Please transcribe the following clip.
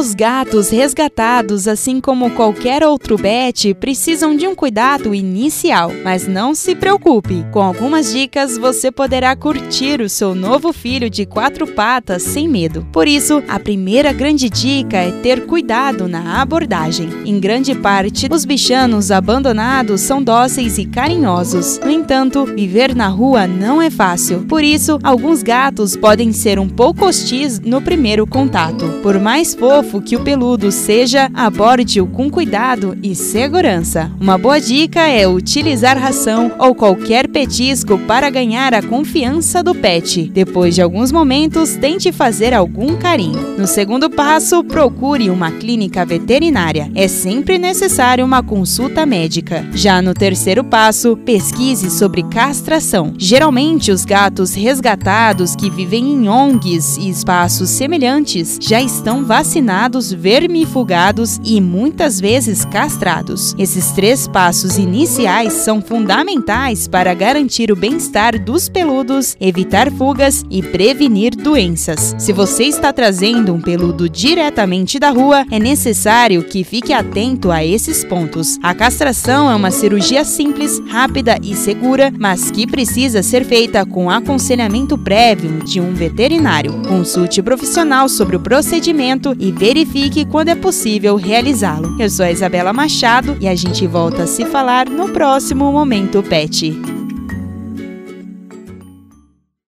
Os gatos resgatados, assim como qualquer outro pet, precisam de um cuidado inicial, mas não se preocupe. Com algumas dicas, você poderá curtir o seu novo filho de quatro patas sem medo. Por isso, a primeira grande dica é ter cuidado na abordagem. Em grande parte, os bichanos abandonados são dóceis e carinhosos. No entanto, viver na rua não é fácil. Por isso, alguns gatos podem ser um pouco hostis no primeiro contato. Por mais fofo que o peludo seja, aborde-o com cuidado e segurança. Uma boa dica é utilizar ração ou qualquer petisco para ganhar a confiança do pet. Depois de alguns momentos, tente fazer algum carinho. No segundo passo, procure uma clínica veterinária. É sempre necessário uma consulta médica. Já no terceiro passo, pesquise sobre castração. Geralmente, os gatos resgatados que vivem em ONGs e espaços semelhantes já estão vacinados, vermifugados e muitas vezes castrados. Esses três passos iniciais são fundamentais para garantir o bem-estar dos peludos, evitar fugas e prevenir doenças. Se você está trazendo um peludo diretamente da rua, é necessário que fique atento a esses pontos. A castração é uma cirurgia simples, rápida e segura, mas que precisa ser feita com aconselhamento prévio de um veterinário. Consulte profissional sobre o procedimento e verifique quando é possível realizá-lo. Eu sou a Isabela Machado e a gente volta a se falar no próximo Momento Pet.